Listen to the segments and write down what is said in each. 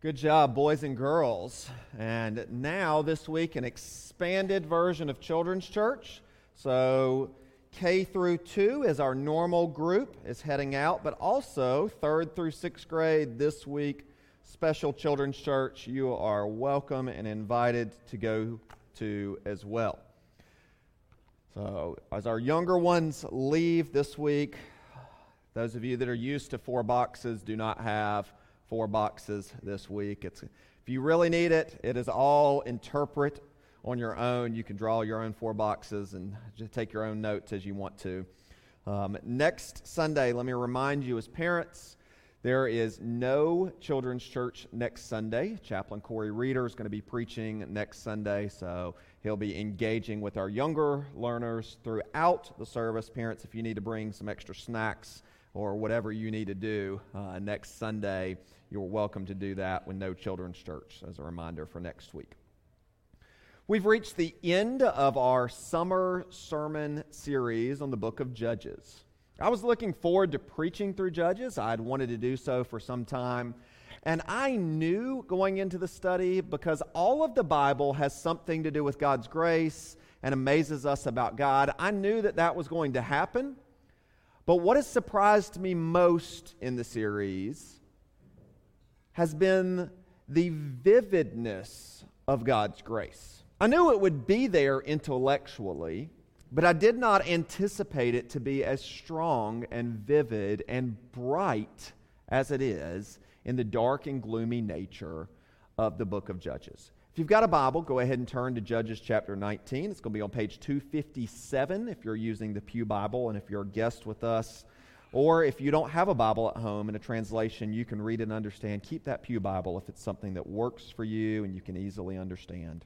Good job, boys and girls. And now, this week, an expanded version of Children's Church. So, K through 2 is our normal group, is heading out, but also third through sixth grade this week, special Children's Church. You are welcome and invited to go to as well. So, as our younger ones leave this week, those of you that are used to four boxes do not have four boxes this week. It's, if you really need it, it is all interpret on your own. You can draw your own four boxes and just take your own notes as you want to. Um, next Sunday, let me remind you as parents, there is no children's church next Sunday. Chaplain Corey Reeder is going to be preaching next Sunday, so he'll be engaging with our younger learners throughout the service. Parents, if you need to bring some extra snacks or whatever you need to do uh, next Sunday, you're welcome to do that with No Children's Church as a reminder for next week. We've reached the end of our summer sermon series on the book of Judges. I was looking forward to preaching through Judges. I'd wanted to do so for some time. And I knew going into the study because all of the Bible has something to do with God's grace and amazes us about God. I knew that that was going to happen. But what has surprised me most in the series has been the vividness of God's grace. I knew it would be there intellectually, but I did not anticipate it to be as strong and vivid and bright as it is in the dark and gloomy nature of the book of Judges. If you've got a Bible, go ahead and turn to Judges chapter 19. It's going to be on page 257 if you're using the Pew Bible, and if you're a guest with us or if you don't have a Bible at home and a translation you can read and understand, keep that Pew Bible if it's something that works for you and you can easily understand.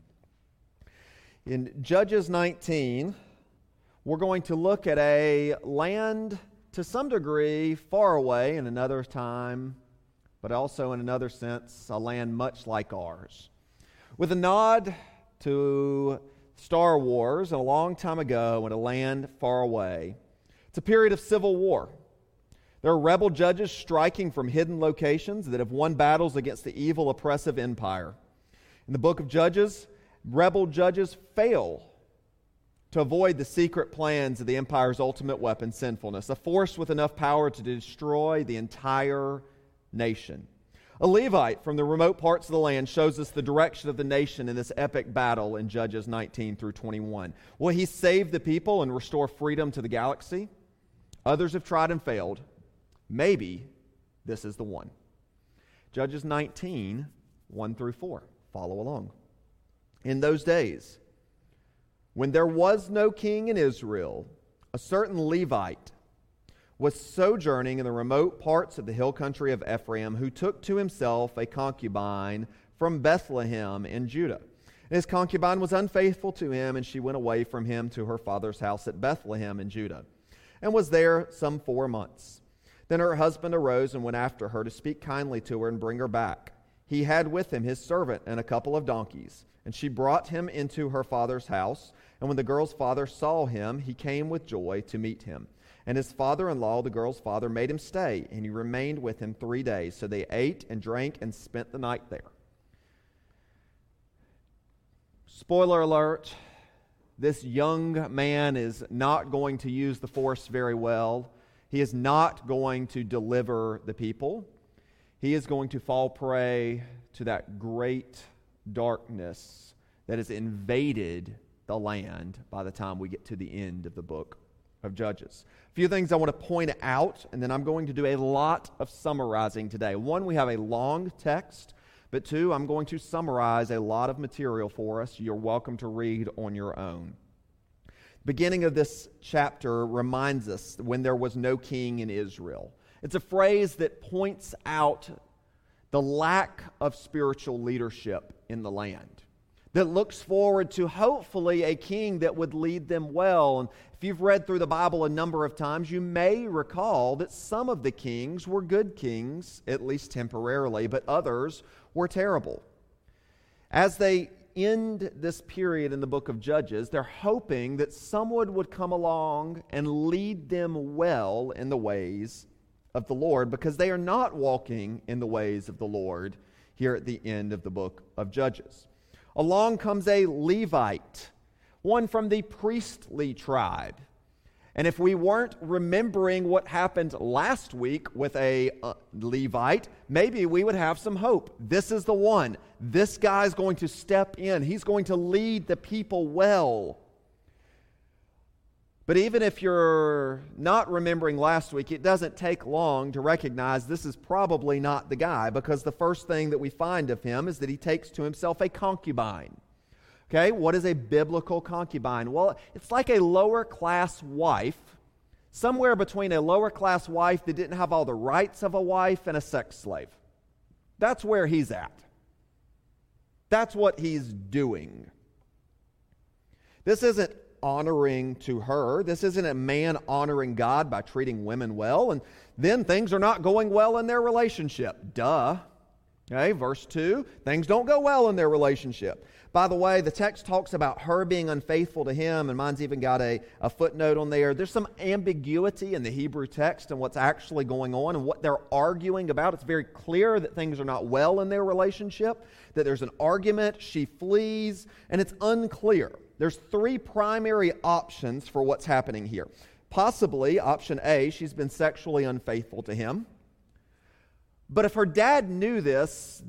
In Judges 19, we're going to look at a land to some degree far away in another time, but also in another sense, a land much like ours. With a nod to Star Wars a long time ago in a land far away, it's a period of civil war. There are rebel judges striking from hidden locations that have won battles against the evil, oppressive empire. In the book of Judges, rebel judges fail to avoid the secret plans of the empire's ultimate weapon, sinfulness, a force with enough power to destroy the entire nation. A Levite from the remote parts of the land shows us the direction of the nation in this epic battle in Judges 19 through 21. Will he save the people and restore freedom to the galaxy? Others have tried and failed. Maybe this is the one. Judges 19, 1 through 4. Follow along. In those days, when there was no king in Israel, a certain Levite was sojourning in the remote parts of the hill country of Ephraim, who took to himself a concubine from Bethlehem in Judah. And his concubine was unfaithful to him, and she went away from him to her father's house at Bethlehem in Judah, and was there some four months. Then her husband arose and went after her to speak kindly to her and bring her back. He had with him his servant and a couple of donkeys. And she brought him into her father's house. And when the girl's father saw him, he came with joy to meet him. And his father in law, the girl's father, made him stay, and he remained with him three days. So they ate and drank and spent the night there. Spoiler alert this young man is not going to use the force very well. He is not going to deliver the people. He is going to fall prey to that great darkness that has invaded the land by the time we get to the end of the book of Judges. A few things I want to point out, and then I'm going to do a lot of summarizing today. One, we have a long text, but two, I'm going to summarize a lot of material for us. You're welcome to read on your own beginning of this chapter reminds us when there was no king in Israel. It's a phrase that points out the lack of spiritual leadership in the land, that looks forward to hopefully a king that would lead them well. And if you've read through the Bible a number of times, you may recall that some of the kings were good kings, at least temporarily, but others were terrible. As they end this period in the book of Judges, they're hoping that someone would come along and lead them well in the ways of the Lord because they are not walking in the ways of the Lord here at the end of the book of Judges. Along comes a Levite, one from the priestly tribe. And if we weren't remembering what happened last week with a uh, Levite, maybe we would have some hope. This is the one. This guy's going to step in, he's going to lead the people well. But even if you're not remembering last week, it doesn't take long to recognize this is probably not the guy because the first thing that we find of him is that he takes to himself a concubine. Okay, what is a biblical concubine? Well, it's like a lower class wife, somewhere between a lower class wife that didn't have all the rights of a wife and a sex slave. That's where he's at. That's what he's doing. This isn't honoring to her. This isn't a man honoring God by treating women well, and then things are not going well in their relationship. Duh. Okay, verse 2 things don't go well in their relationship. By the way, the text talks about her being unfaithful to him, and mine's even got a, a footnote on there. There's some ambiguity in the Hebrew text and what's actually going on and what they're arguing about. It's very clear that things are not well in their relationship, that there's an argument, she flees, and it's unclear. There's three primary options for what's happening here. Possibly, option A, she's been sexually unfaithful to him. But if her dad knew this,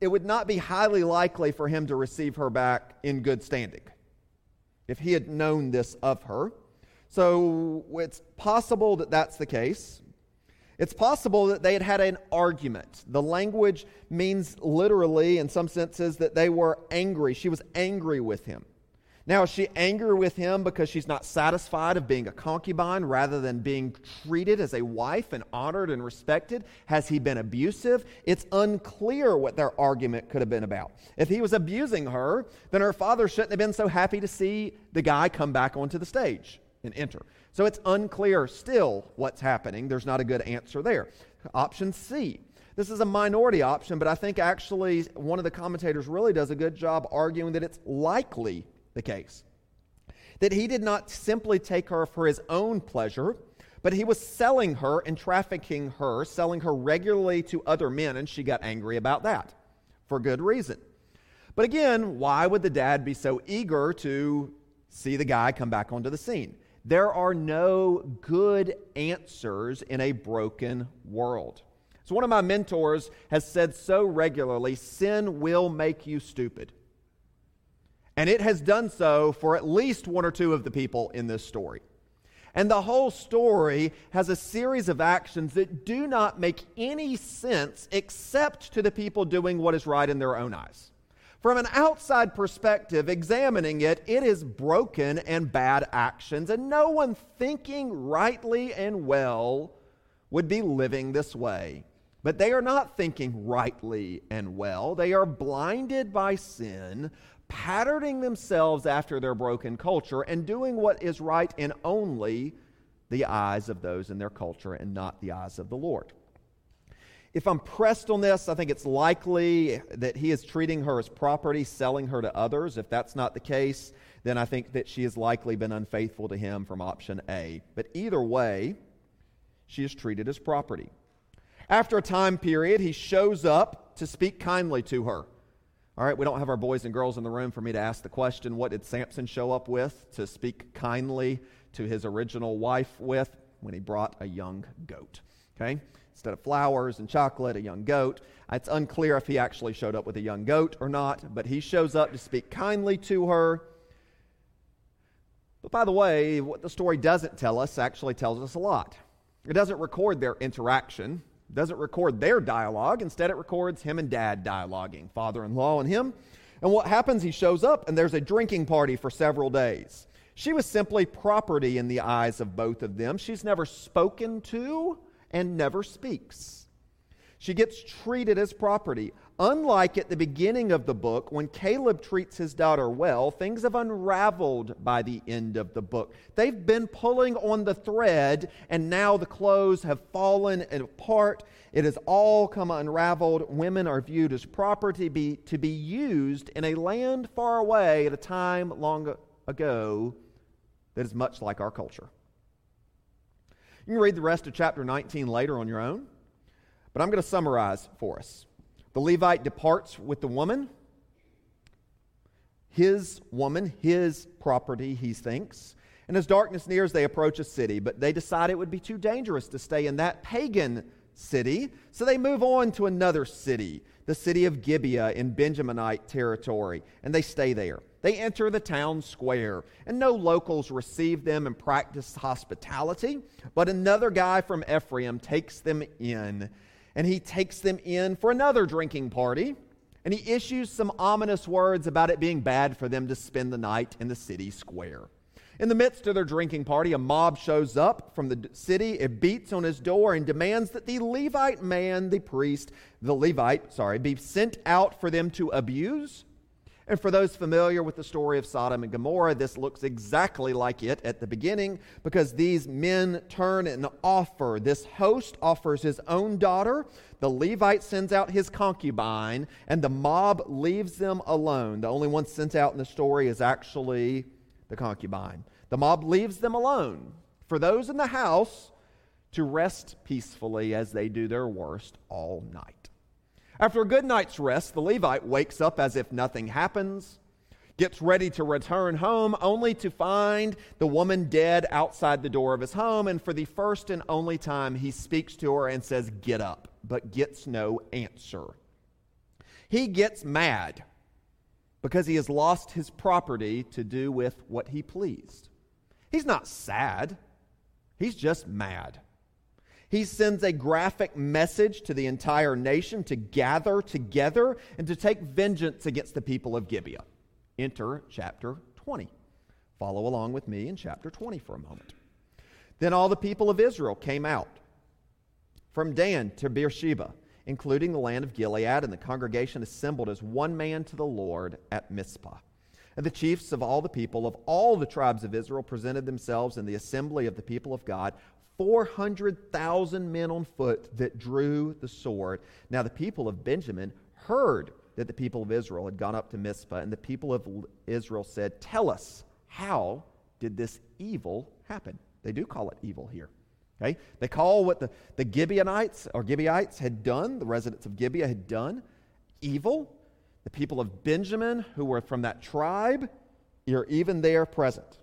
it would not be highly likely for him to receive her back in good standing if he had known this of her. So it's possible that that's the case. It's possible that they had had an argument. The language means literally, in some senses, that they were angry. She was angry with him. Now, is she angry with him because she's not satisfied of being a concubine rather than being treated as a wife and honored and respected? Has he been abusive? It's unclear what their argument could have been about. If he was abusing her, then her father shouldn't have been so happy to see the guy come back onto the stage and enter. So it's unclear still what's happening. There's not a good answer there. Option C. This is a minority option, but I think actually one of the commentators really does a good job arguing that it's likely the case. That he did not simply take her for his own pleasure, but he was selling her and trafficking her, selling her regularly to other men, and she got angry about that for good reason. But again, why would the dad be so eager to see the guy come back onto the scene? There are no good answers in a broken world. So, one of my mentors has said so regularly sin will make you stupid. And it has done so for at least one or two of the people in this story. And the whole story has a series of actions that do not make any sense except to the people doing what is right in their own eyes. From an outside perspective, examining it, it is broken and bad actions, and no one thinking rightly and well would be living this way. But they are not thinking rightly and well. They are blinded by sin, patterning themselves after their broken culture and doing what is right in only the eyes of those in their culture and not the eyes of the Lord. If I'm pressed on this, I think it's likely that he is treating her as property, selling her to others. If that's not the case, then I think that she has likely been unfaithful to him from option A. But either way, she is treated as property. After a time period, he shows up to speak kindly to her. All right, we don't have our boys and girls in the room for me to ask the question what did Samson show up with to speak kindly to his original wife with when he brought a young goat? Okay? Instead of flowers and chocolate, a young goat. It's unclear if he actually showed up with a young goat or not, but he shows up to speak kindly to her. But by the way, what the story doesn't tell us actually tells us a lot. It doesn't record their interaction doesn't record their dialogue. Instead, it records him and dad dialoguing, father in law and him. And what happens, he shows up, and there's a drinking party for several days. She was simply property in the eyes of both of them. She's never spoken to and never speaks. She gets treated as property. Unlike at the beginning of the book, when Caleb treats his daughter well, things have unraveled by the end of the book. They've been pulling on the thread, and now the clothes have fallen apart. It has all come unraveled. Women are viewed as property be, to be used in a land far away at a time long ago that is much like our culture. You can read the rest of chapter 19 later on your own, but I'm going to summarize for us. The Levite departs with the woman, his woman, his property, he thinks. And as darkness nears, they approach a city, but they decide it would be too dangerous to stay in that pagan city, so they move on to another city, the city of Gibeah in Benjaminite territory, and they stay there. They enter the town square, and no locals receive them and practice hospitality, but another guy from Ephraim takes them in, and he takes them in for another drinking party, and he issues some ominous words about it being bad for them to spend the night in the city square. In the midst of their drinking party, a mob shows up from the city. It beats on his door and demands that the Levite man, the priest, the Levite, sorry, be sent out for them to abuse. And for those familiar with the story of Sodom and Gomorrah, this looks exactly like it at the beginning because these men turn and offer. This host offers his own daughter. The Levite sends out his concubine, and the mob leaves them alone. The only one sent out in the story is actually the concubine. The mob leaves them alone for those in the house to rest peacefully as they do their worst all night. After a good night's rest, the Levite wakes up as if nothing happens, gets ready to return home, only to find the woman dead outside the door of his home. And for the first and only time, he speaks to her and says, Get up, but gets no answer. He gets mad because he has lost his property to do with what he pleased. He's not sad, he's just mad. He sends a graphic message to the entire nation to gather together and to take vengeance against the people of Gibeah. Enter chapter 20. Follow along with me in chapter 20 for a moment. Then all the people of Israel came out from Dan to Beersheba including the land of Gilead, and the congregation assembled as one man to the Lord at Mizpah. And the chiefs of all the people of all the tribes of Israel presented themselves in the assembly of the people of God, 400,000 men on foot that drew the sword. Now the people of Benjamin heard that the people of Israel had gone up to Mizpah, and the people of Israel said, Tell us, how did this evil happen? They do call it evil here. Okay? They call what the, the Gibeonites or Gibeonites had done, the residents of Gibeah had done, evil. The people of Benjamin, who were from that tribe, are even there present.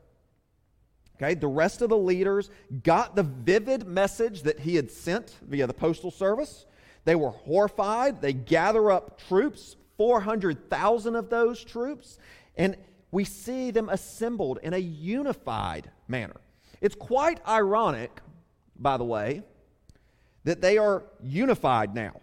Okay, the rest of the leaders got the vivid message that he had sent via the postal service. They were horrified. They gather up troops, 400,000 of those troops, and we see them assembled in a unified manner. It's quite ironic by the way, that they are unified now.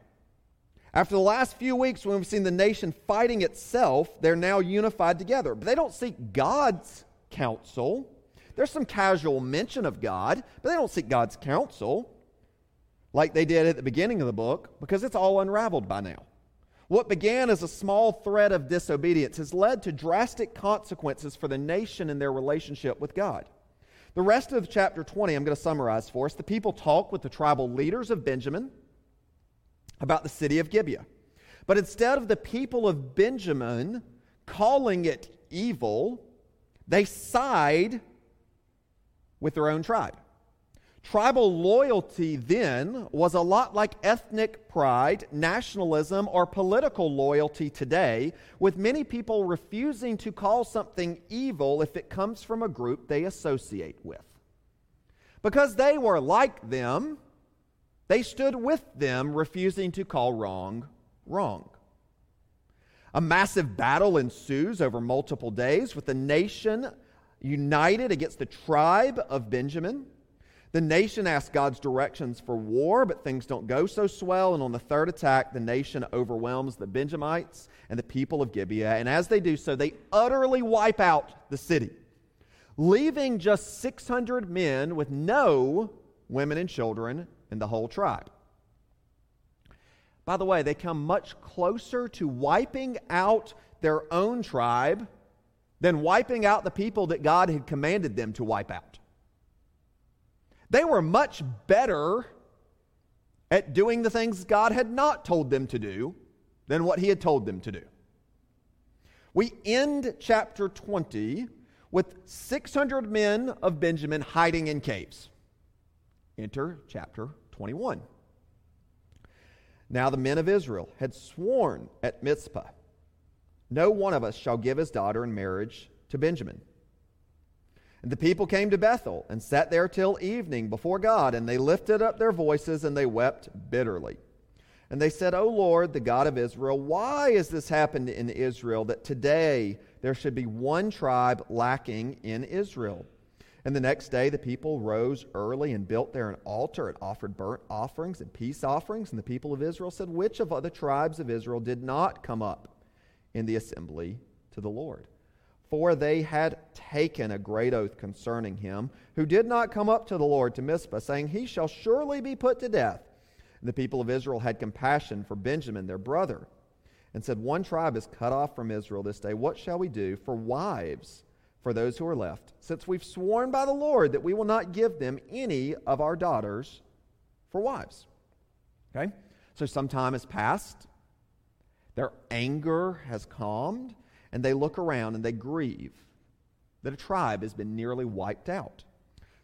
After the last few weeks, when we've seen the nation fighting itself, they're now unified together. But they don't seek God's counsel. There's some casual mention of God, but they don't seek God's counsel like they did at the beginning of the book because it's all unraveled by now. What began as a small thread of disobedience has led to drastic consequences for the nation and their relationship with God. The rest of chapter 20, I'm going to summarize for us. The people talk with the tribal leaders of Benjamin about the city of Gibeah. But instead of the people of Benjamin calling it evil, they side with their own tribe. Tribal loyalty then was a lot like ethnic pride, nationalism, or political loyalty today, with many people refusing to call something evil if it comes from a group they associate with. Because they were like them, they stood with them, refusing to call wrong wrong. A massive battle ensues over multiple days with the nation united against the tribe of Benjamin. The nation asks God's directions for war, but things don't go so swell. And on the third attack, the nation overwhelms the Benjamites and the people of Gibeah. And as they do so, they utterly wipe out the city, leaving just 600 men with no women and children in the whole tribe. By the way, they come much closer to wiping out their own tribe than wiping out the people that God had commanded them to wipe out. They were much better at doing the things God had not told them to do than what He had told them to do. We end chapter 20 with 600 men of Benjamin hiding in caves Enter chapter 21. Now the men of Israel had sworn at Mizpah, No one of us shall give his daughter in marriage to Benjamin. And the people came to Bethel and sat there till evening before God, and they lifted up their voices and they wept bitterly. And they said, O Lord, the God of Israel, why has this happened in Israel that today there should be one tribe lacking in Israel? And the next day the people rose early and built there an altar and offered burnt offerings and peace offerings. And the people of Israel said, Which of other tribes of Israel did not come up in the assembly to the Lord? For they had taken a great oath concerning him, who did not come up to the Lord to Mizpah, saying, He shall surely be put to death. And the people of Israel had compassion for Benjamin, their brother, and said, One tribe is cut off from Israel this day. What shall we do for wives for those who are left, since we've sworn by the Lord that we will not give them any of our daughters for wives? Okay? So some time has passed. Their anger has calmed, and they look around and they grieve that a tribe has been nearly wiped out.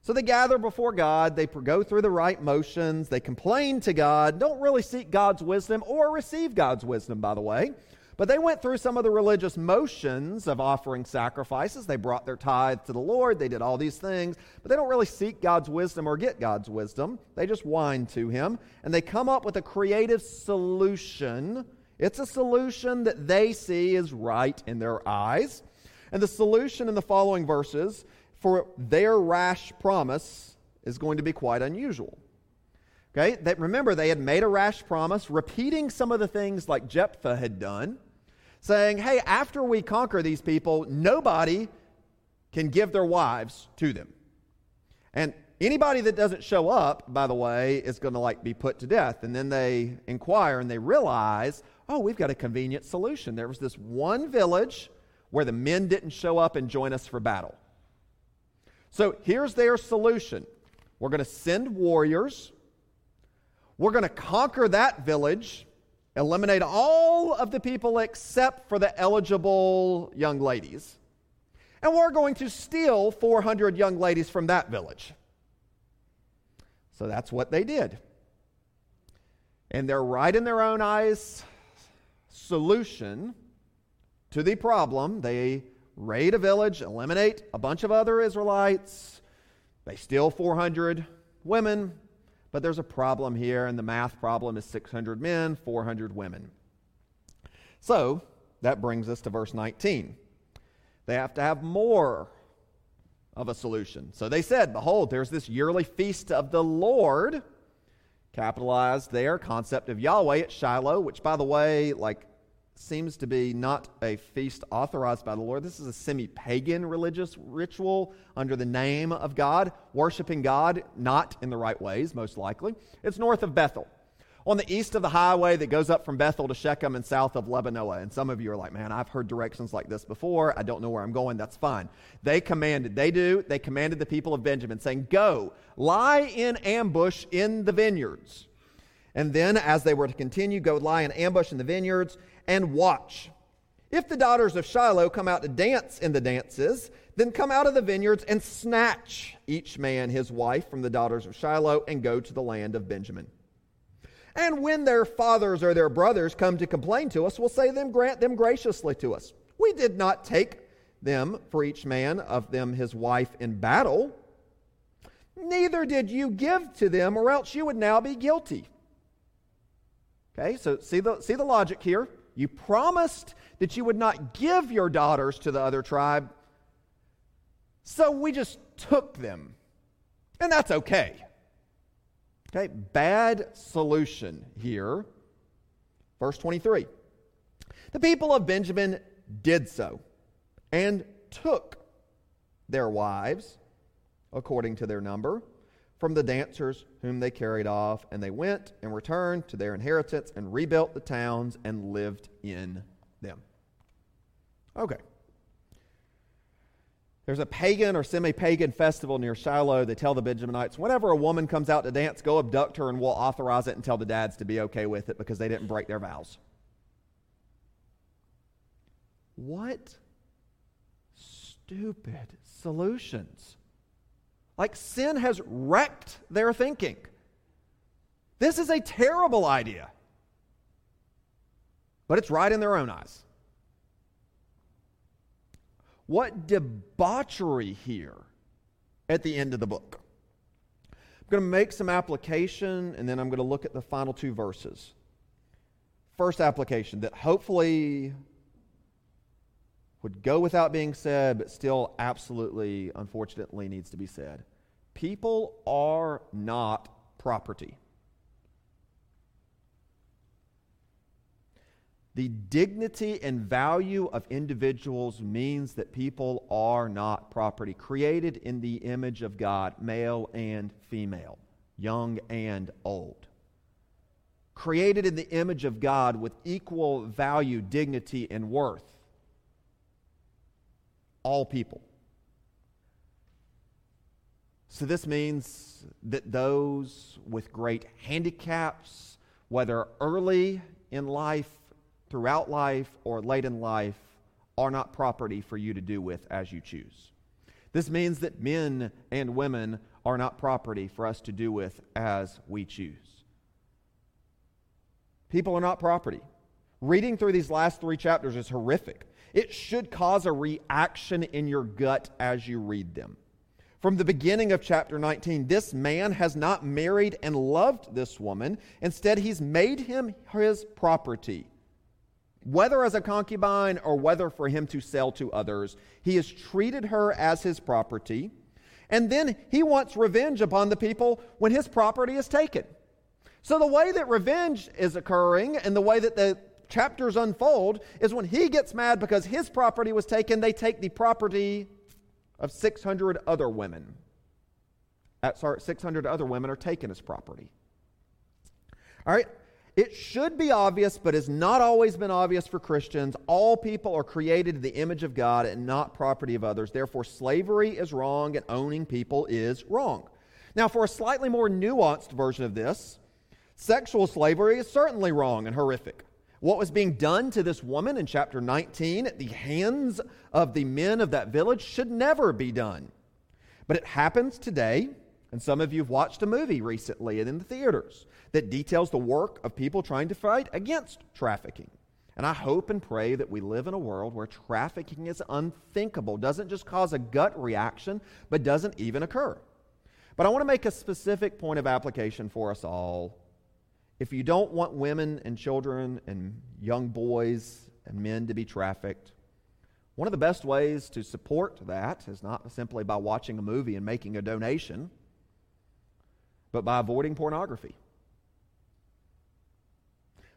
So they gather before God, they go through the right motions, they complain to God, don't really seek God's wisdom or receive God's wisdom, by the way. But they went through some of the religious motions of offering sacrifices. They brought their tithe to the Lord, they did all these things, but they don't really seek God's wisdom or get God's wisdom. They just whine to Him, and they come up with a creative solution. It's a solution that they see is right in their eyes. And the solution in the following verses for their rash promise is going to be quite unusual. Okay? That remember they had made a rash promise, repeating some of the things like Jephthah had done, saying, "Hey, after we conquer these people, nobody can give their wives to them." And anybody that doesn't show up, by the way, is going to like be put to death. And then they inquire and they realize, "Oh, we've got a convenient solution. There was this one village where the men didn't show up and join us for battle." So here's their solution we're going to send warriors. We're going to conquer that village, eliminate all of the people except for the eligible young ladies. And we're going to steal 400 young ladies from that village. So that's what they did. And they're right in their own eyes solution to the problem, they raid a village, eliminate a bunch of other Israelites. They steal 400 women, but there's a problem here, and the math problem is 600 men, 400 women. So that brings us to verse 19. They have to have more of a solution. So they said, Behold, there's this yearly feast of the Lord, capitalized there, concept of Yahweh at Shiloh, which, by the way, like seems to be not a feast authorized by the Lord. This is a semi pagan religious ritual under the name of God, worshiping God not in the right ways, most likely. It's north of Bethel, on the east of the highway that goes up from Bethel to Shechem and south of Lebonah. And some of you are like, man, I've heard directions like this before. I don't know where I'm going. That's fine. They commanded, they do, they commanded the people of Benjamin, saying, Go, lie in ambush in the vineyards. And then, as they were to continue, go lie in ambush in the vineyards and watch. If the daughters of Shiloh come out to dance in the dances, then come out of the vineyards and snatch each man his wife from the daughters of Shiloh and go to the land of Benjamin. And when their fathers or their brothers come to complain to us, we'll say them, grant them graciously to us. We did not take them for each man of them his wife in battle. Neither did you give to them, or else you would now be guilty. Okay, so see the, see the logic here. You promised that you would not give your daughters to the other tribe, so we just took them. And that's okay. Okay, bad solution here. Verse 23. The people of Benjamin did so and took their wives according to their number from the dancers whom they carried off, and they went and returned to their inheritance and rebuilt the towns and lived in them. Okay. There's a pagan or semi pagan festival near Shiloh. They tell the Benjaminites, whenever a woman comes out to dance, go abduct her and we'll authorize it and tell the dads to be okay with it because they didn't break their vows. What stupid solutions. Like sin has wrecked their thinking. This is a terrible idea. But it's right in their own eyes. What debauchery here at the end of the book. I'm going to make some application and then I'm going to look at the final two verses. First application that hopefully would go without being said, but still absolutely, unfortunately, needs to be said. People are not property. The dignity and value of individuals means that people are not property, created in the image of God, male and female, young and old. Created in the image of God with equal value, dignity, and worth. All people. So, this means that those with great handicaps, whether early in life throughout life or late in life are not property for you to do with as you choose. This means that men and women are not property for us to do with as we choose. People are not property. Reading through these last three chapters is horrific. It should cause a reaction in your gut as you read them. From the beginning of chapter 19, this man has not married and loved this woman. Instead, he's made him his property whether as a concubine or whether for him to sell to others. He has treated her as his property. And then he wants revenge upon the people when his property is taken. So the way that revenge is occurring and the way that the chapters unfold is when he gets mad because his property was taken, they take the property of 600 other women. Uh, sorry, 600 other women are taken as property. All right? It should be obvious, but has not always been obvious for Christians. All people are created in the image of God and not property of others. Therefore, slavery is wrong and owning people is wrong. Now, for a slightly more nuanced version of this, sexual slavery is certainly wrong and horrific. What was being done to this woman in chapter 19 at the hands of the men of that village should never be done. But it happens today, and some of you have watched a movie recently and in the theaters that details the work of people trying to fight against trafficking. And I hope and pray that we live in a world where trafficking is unthinkable, doesn't just cause a gut reaction, but doesn't even occur. But I want to make a specific point of application for us all. If you don't want women and children and young boys and men to be trafficked, one of the best ways to support that is not simply by watching a movie and making a donation, but by avoiding pornography.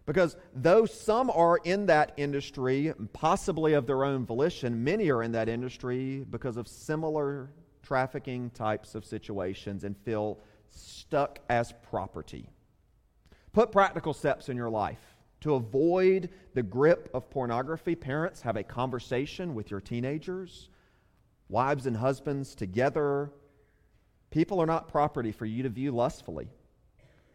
Because though some are in that industry, possibly of their own volition, many are in that industry because of similar trafficking types of situations and feel stuck as property. Put practical steps in your life to avoid the grip of pornography. Parents, have a conversation with your teenagers, wives and husbands together. People are not property for you to view lustfully,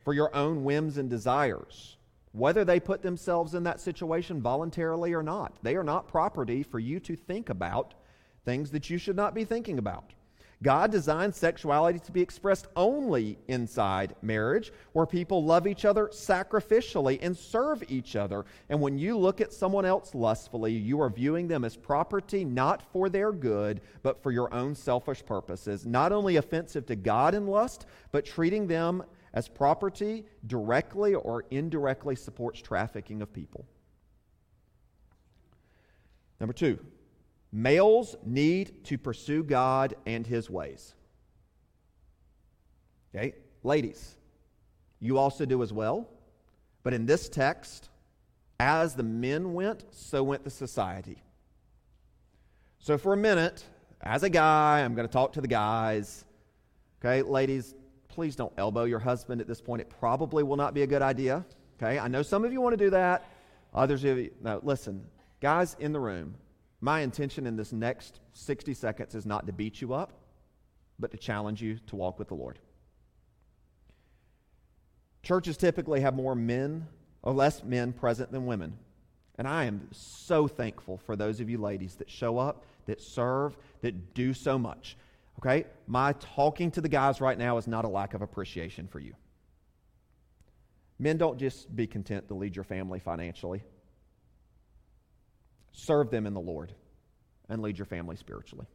for your own whims and desires whether they put themselves in that situation voluntarily or not. They are not property for you to think about things that you should not be thinking about. God designed sexuality to be expressed only inside marriage, where people love each other sacrificially and serve each other. And when you look at someone else lustfully, you are viewing them as property not for their good, but for your own selfish purposes. Not only offensive to God in lust, but treating them as property directly or indirectly supports trafficking of people. Number two, males need to pursue God and his ways. Okay, ladies, you also do as well. But in this text, as the men went, so went the society. So for a minute, as a guy, I'm going to talk to the guys. Okay, ladies, please don't elbow your husband at this point. It probably will not be a good idea. Okay? I know some of you want to do that. Others of you, no, listen, guys in the room, my intention in this next 60 seconds is not to beat you up, but to challenge you to walk with the Lord. Churches typically have more men or less men present than women. And I am so thankful for those of you ladies that show up, that serve, that do so much. Okay? My talking to the guys right now is not a lack of appreciation for you. Men, don't just be content to lead your family financially. Serve them in the Lord and lead your family spiritually.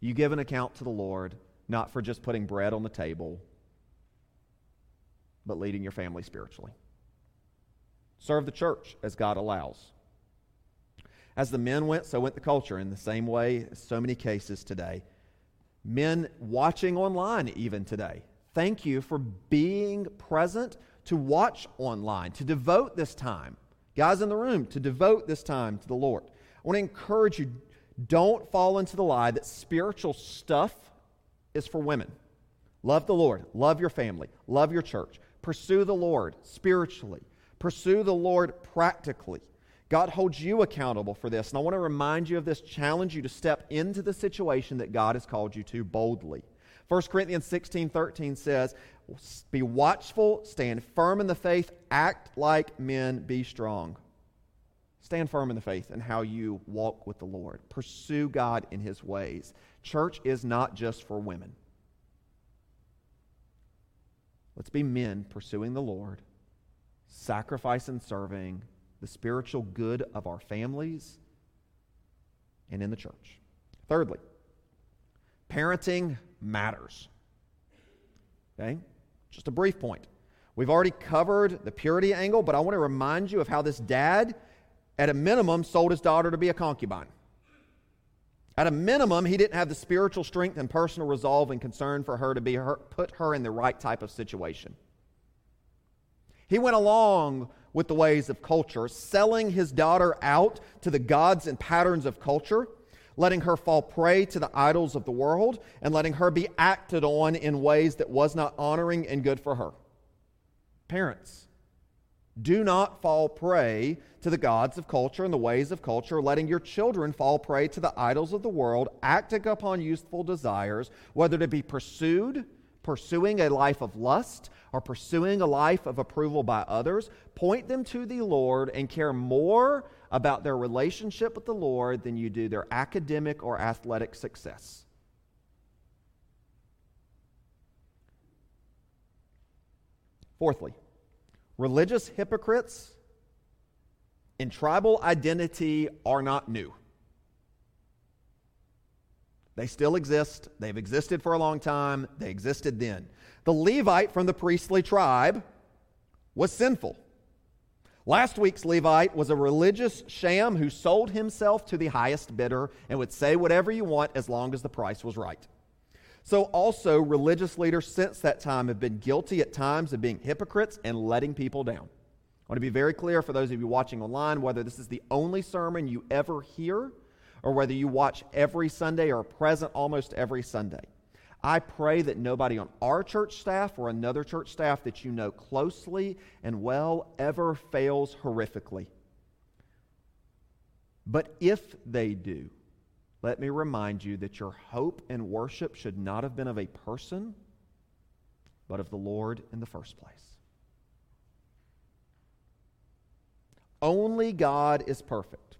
You give an account to the Lord, not for just putting bread on the table, but leading your family spiritually. Serve the church as God allows. As the men went, so went the culture in the same way so many cases today. Men watching online, even today, thank you for being present to watch online, to devote this time. Guys in the room, to devote this time to the Lord. I want to encourage you don't fall into the lie that spiritual stuff is for women. Love the Lord, love your family, love your church. Pursue the Lord spiritually, pursue the Lord practically. God holds you accountable for this. And I want to remind you of this, challenge you to step into the situation that God has called you to boldly. 1 Corinthians 16 13 says, Be watchful, stand firm in the faith, act like men, be strong. Stand firm in the faith and how you walk with the Lord. Pursue God in his ways. Church is not just for women. Let's be men pursuing the Lord, sacrifice and serving, the spiritual good of our families and in the church. Thirdly, parenting matters. Okay? Just a brief point. We've already covered the purity angle, but I want to remind you of how this dad, at a minimum, sold his daughter to be a concubine. At a minimum, he didn't have the spiritual strength and personal resolve and concern for her to be her, put her in the right type of situation. He went along with the ways of culture, selling his daughter out to the gods and patterns of culture, letting her fall prey to the idols of the world, and letting her be acted on in ways that was not honoring and good for her. Parents, do not fall prey to the gods of culture and the ways of culture, letting your children fall prey to the idols of the world, acting upon youthful desires, whether to be pursued pursuing a life of lust or pursuing a life of approval by others, point them to the Lord and care more about their relationship with the Lord than you do their academic or athletic success. Fourthly, religious hypocrites and tribal identity are not new. They still exist. They've existed for a long time. They existed then. The Levite from the priestly tribe was sinful. Last week's Levite was a religious sham who sold himself to the highest bidder and would say whatever you want as long as the price was right. So, also, religious leaders since that time have been guilty at times of being hypocrites and letting people down. I want to be very clear for those of you watching online whether this is the only sermon you ever hear or whether you watch every Sunday or are present almost every Sunday. I pray that nobody on our church staff or another church staff that you know closely and well ever fails horrifically. But if they do, let me remind you that your hope and worship should not have been of a person, but of the Lord in the first place. Only God is perfect.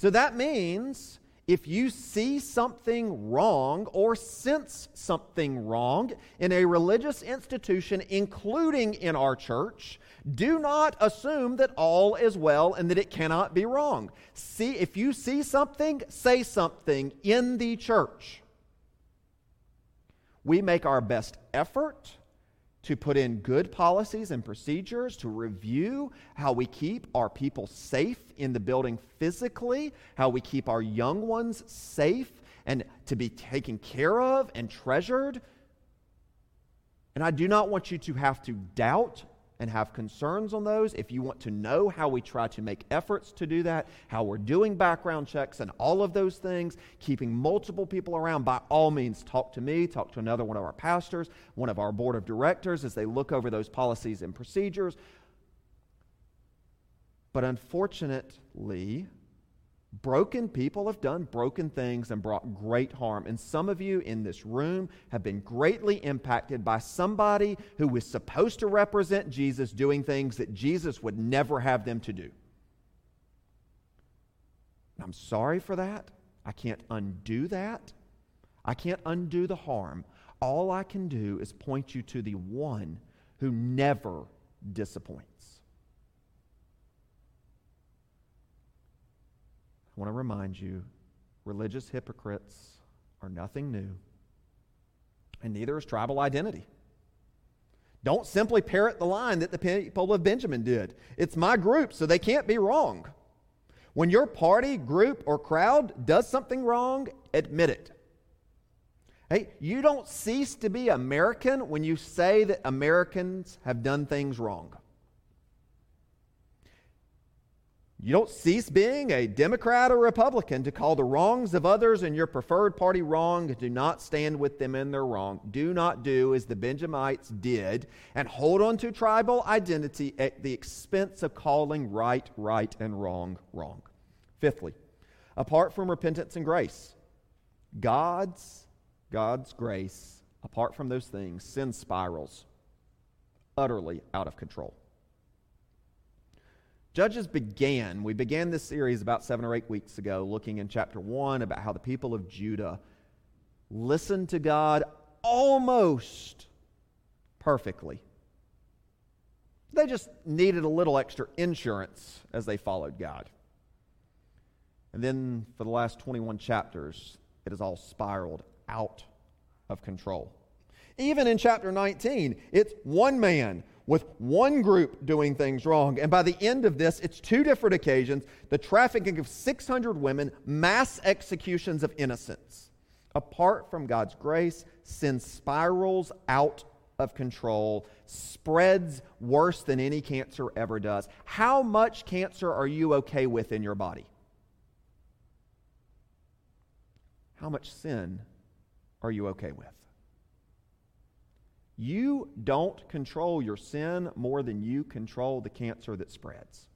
So that means if you see something wrong or sense something wrong in a religious institution, including in our church, do not assume that all is well and that it cannot be wrong. See, if you see something, say something in the church. We make our best effort to put in good policies and procedures, to review how we keep our people safe in the building physically, how we keep our young ones safe and to be taken care of and treasured. And I do not want you to have to doubt and have concerns on those, if you want to know how we try to make efforts to do that, how we're doing background checks and all of those things, keeping multiple people around, by all means, talk to me, talk to another one of our pastors, one of our board of directors as they look over those policies and procedures. But unfortunately, Broken people have done broken things and brought great harm. And some of you in this room have been greatly impacted by somebody who was supposed to represent Jesus doing things that Jesus would never have them to do. I'm sorry for that. I can't undo that. I can't undo the harm. All I can do is point you to the one who never disappoints. I want to remind you religious hypocrites are nothing new, and neither is tribal identity. Don't simply parrot the line that the people of Benjamin did. It's my group, so they can't be wrong. When your party, group, or crowd does something wrong, admit it. Hey, you don't cease to be American when you say that Americans have done things wrong. You don't cease being a Democrat or Republican to call the wrongs of others and your preferred party wrong do not stand with them in their wrong. Do not do as the Benjamites did and hold on to tribal identity at the expense of calling right, right, and wrong, wrong. Fifthly, apart from repentance and grace, God's God's grace, apart from those things, sin spirals utterly out of control. Judges began, we began this series about seven or eight weeks ago, looking in chapter one about how the people of Judah listened to God almost perfectly. They just needed a little extra insurance as they followed God. And then for the last 21 chapters, it has all spiraled out of control. Even in chapter 19, it's one man with one group doing things wrong. And by the end of this, it's two different occasions the trafficking of 600 women, mass executions of innocents. Apart from God's grace, sin spirals out of control, spreads worse than any cancer ever does. How much cancer are you okay with in your body? How much sin are you okay with? You don't control your sin more than you control the cancer that spreads.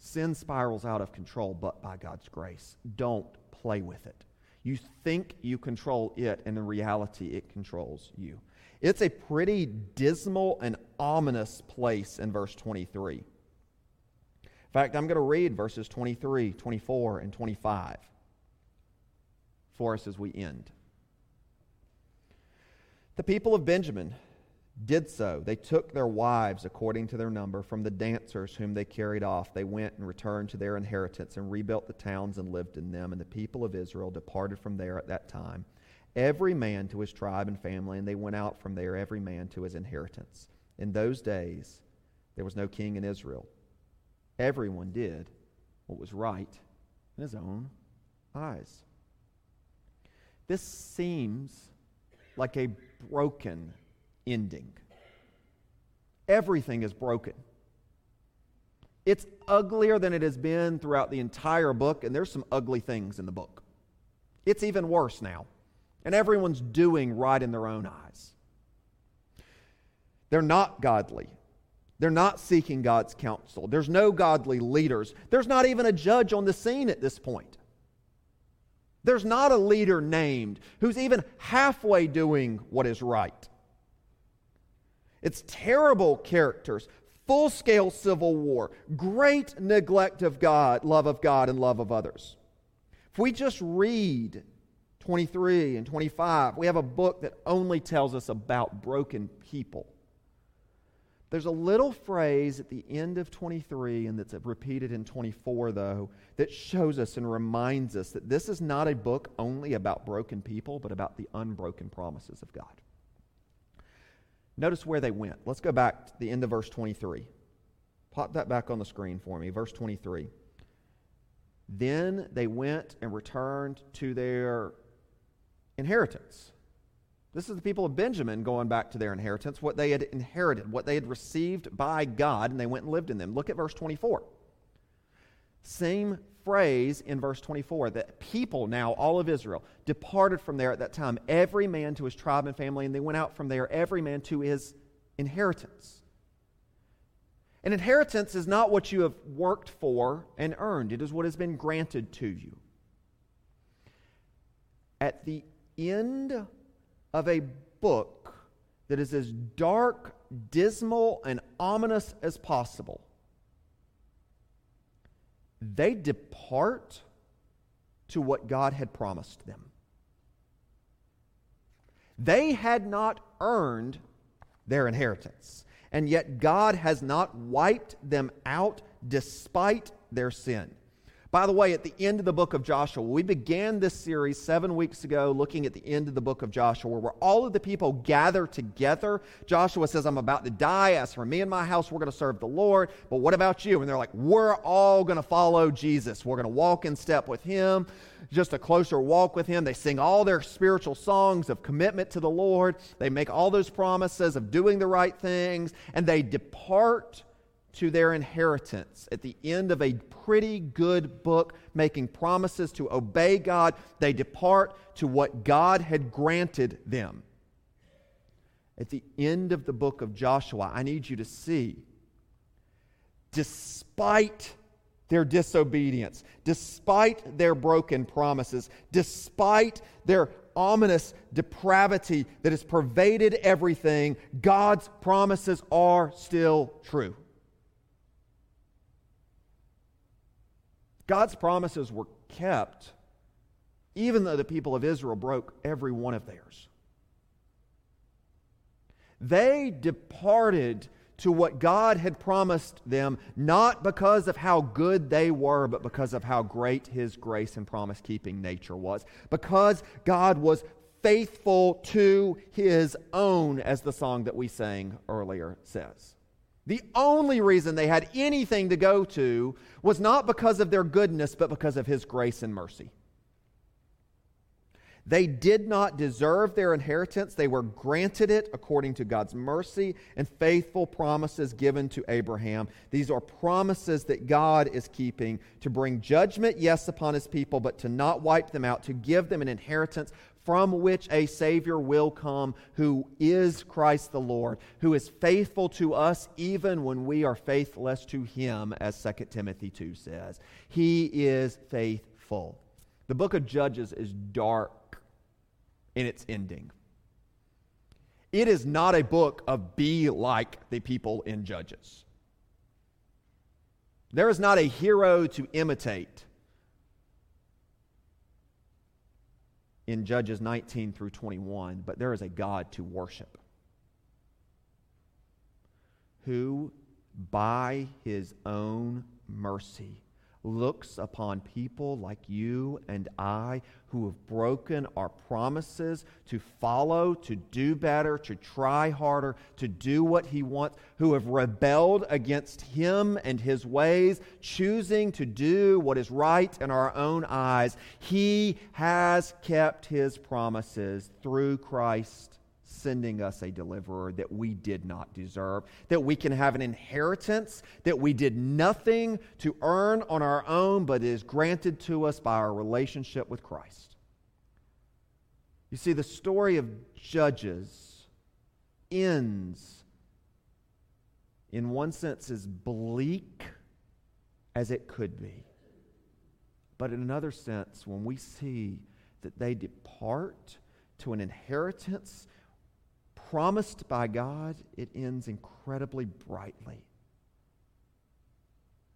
Sin spirals out of control, but by God's grace. Don't play with it. You think you control it, and in reality, it controls you. It's a pretty dismal and ominous place in verse 23. In fact, I'm going to read verses 23, 24, and 25 for us as we end. The people of Benjamin did so. They took their wives according to their number from the dancers whom they carried off. They went and returned to their inheritance and rebuilt the towns and lived in them. And the people of Israel departed from there at that time, every man to his tribe and family, and they went out from there, every man to his inheritance. In those days, there was no king in Israel. Everyone did what was right in his own eyes. This seems like a broken ending. Everything is broken. It's uglier than it has been throughout the entire book, and there's some ugly things in the book. It's even worse now, and everyone's doing right in their own eyes. They're not godly. They're not seeking God's counsel. There's no godly leaders. There's not even a judge on the scene at this point. There's not a leader named who's even halfway doing what is right. It's terrible characters, full scale civil war, great neglect of God, love of God, and love of others. If we just read 23 and 25, we have a book that only tells us about broken people. There's a little phrase at the end of 23 and that's repeated in 24, though, that shows us and reminds us that this is not a book only about broken people, but about the unbroken promises of God. Notice where they went. Let's go back to the end of verse 23. Pop that back on the screen for me. Verse 23. Then they went and returned to their inheritance. This is the people of Benjamin going back to their inheritance, what they had inherited, what they had received by God, and they went and lived in them. Look at verse 24. Same phrase in verse 24 that people now, all of Israel, departed from there at that time, every man to his tribe and family, and they went out from there, every man to his inheritance. An inheritance is not what you have worked for and earned, it is what has been granted to you. At the end of a book that is as dark, dismal, and ominous as possible, they depart to what God had promised them. They had not earned their inheritance, and yet God has not wiped them out despite their sin. By the way, at the end of the book of Joshua, we began this series seven weeks ago looking at the end of the book of Joshua, where all of the people gather together. Joshua says, I'm about to die. As for me and my house, we're going to serve the Lord. But what about you? And they're like, We're all going to follow Jesus. We're going to walk in step with him, just a closer walk with him. They sing all their spiritual songs of commitment to the Lord. They make all those promises of doing the right things, and they depart to their inheritance. At the end of a pretty good book, making promises to obey God, they depart to what God had granted them. At the end of the book of Joshua, I need you to see, despite their disobedience, despite their broken promises, despite their ominous depravity that has pervaded everything, God's promises are still true. God's promises were kept even though the people of Israel broke every one of theirs. They departed to what God had promised them, not because of how good they were, but because of how great His grace and promise keeping nature was. Because God was faithful to His own, as the song that we sang earlier says. The only reason they had anything to go to was not because of their goodness, but because of His grace and mercy. They did not deserve their inheritance. They were granted it according to God's mercy and faithful promises given to Abraham. These are promises that God is keeping to bring judgment, yes, upon his people, but to not wipe them out, to give them an inheritance from which a Savior will come who is Christ the Lord, who is faithful to us even when we are faithless to him, as 2 Timothy 2 says. He is faithful. The book of Judges is dark in its ending. It is not a book of be like the people in Judges. There is not a hero to imitate in Judges 19 through 21, but there is a God to worship. Who, by his own mercy, looks upon people like you and I who have broken our promises to follow, to do better, to try harder, to do what He wants, who have rebelled against Him and His ways, choosing to do what is right in our own eyes. He has kept His promises through Christ sending us a deliverer that we did not deserve, that we can have an inheritance that we did nothing to earn on our own, but is granted to us by our relationship with Christ. You see, the story of Judges ends, in one sense, as bleak as it could be. But in another sense, when we see that they depart to an inheritance promised by God, it ends incredibly brightly.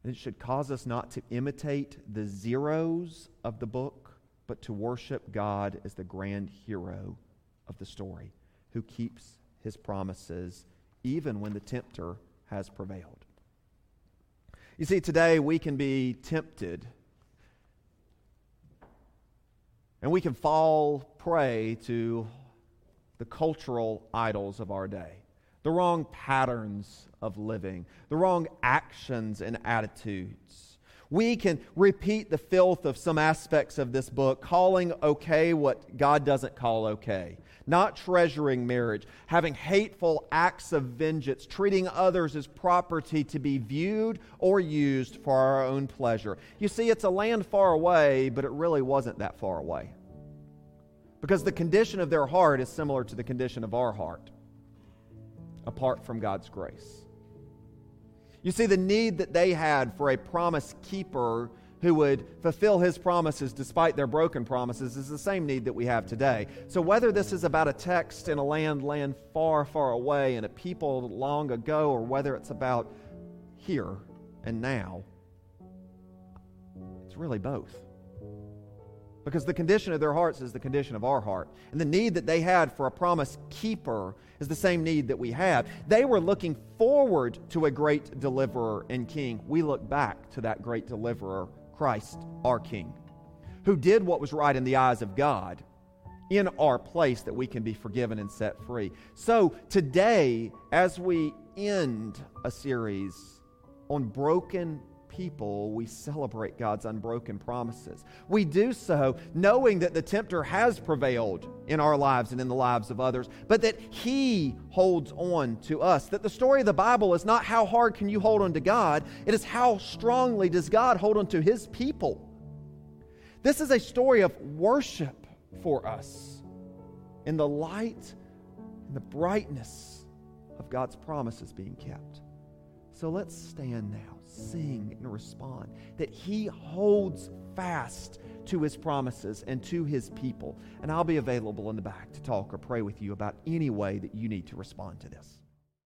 And It should cause us not to imitate the zeros of the book, but to worship God as the grand hero of the story who keeps his promises even when the tempter has prevailed. You see, today we can be tempted and we can fall prey to the cultural idols of our day, the wrong patterns of living, the wrong actions and attitudes. We can repeat the filth of some aspects of this book, calling okay what God doesn't call okay, not treasuring marriage, having hateful acts of vengeance, treating others as property to be viewed or used for our own pleasure. You see, it's a land far away, but it really wasn't that far away. Because the condition of their heart is similar to the condition of our heart, apart from God's grace. You see, the need that they had for a promise keeper who would fulfill his promises despite their broken promises is the same need that we have today. So, whether this is about a text in a land, land far, far away, and a people long ago, or whether it's about here and now, it's really both. Because the condition of their hearts is the condition of our heart. And the need that they had for a promise keeper is the same need that we have. They were looking forward to a great deliverer and king. We look back to that great deliverer, Christ, our king, who did what was right in the eyes of God in our place that we can be forgiven and set free. So today, as we end a series on broken people, we celebrate God's unbroken promises. We do so knowing that the tempter has prevailed in our lives and in the lives of others, but that he holds on to us. That the story of the Bible is not how hard can you hold on to God, it is how strongly does God hold on to his people. This is a story of worship for us in the light and the brightness of God's promises being kept. So let's stand now, sing, and respond that He holds fast to His promises and to His people. And I'll be available in the back to talk or pray with you about any way that you need to respond to this.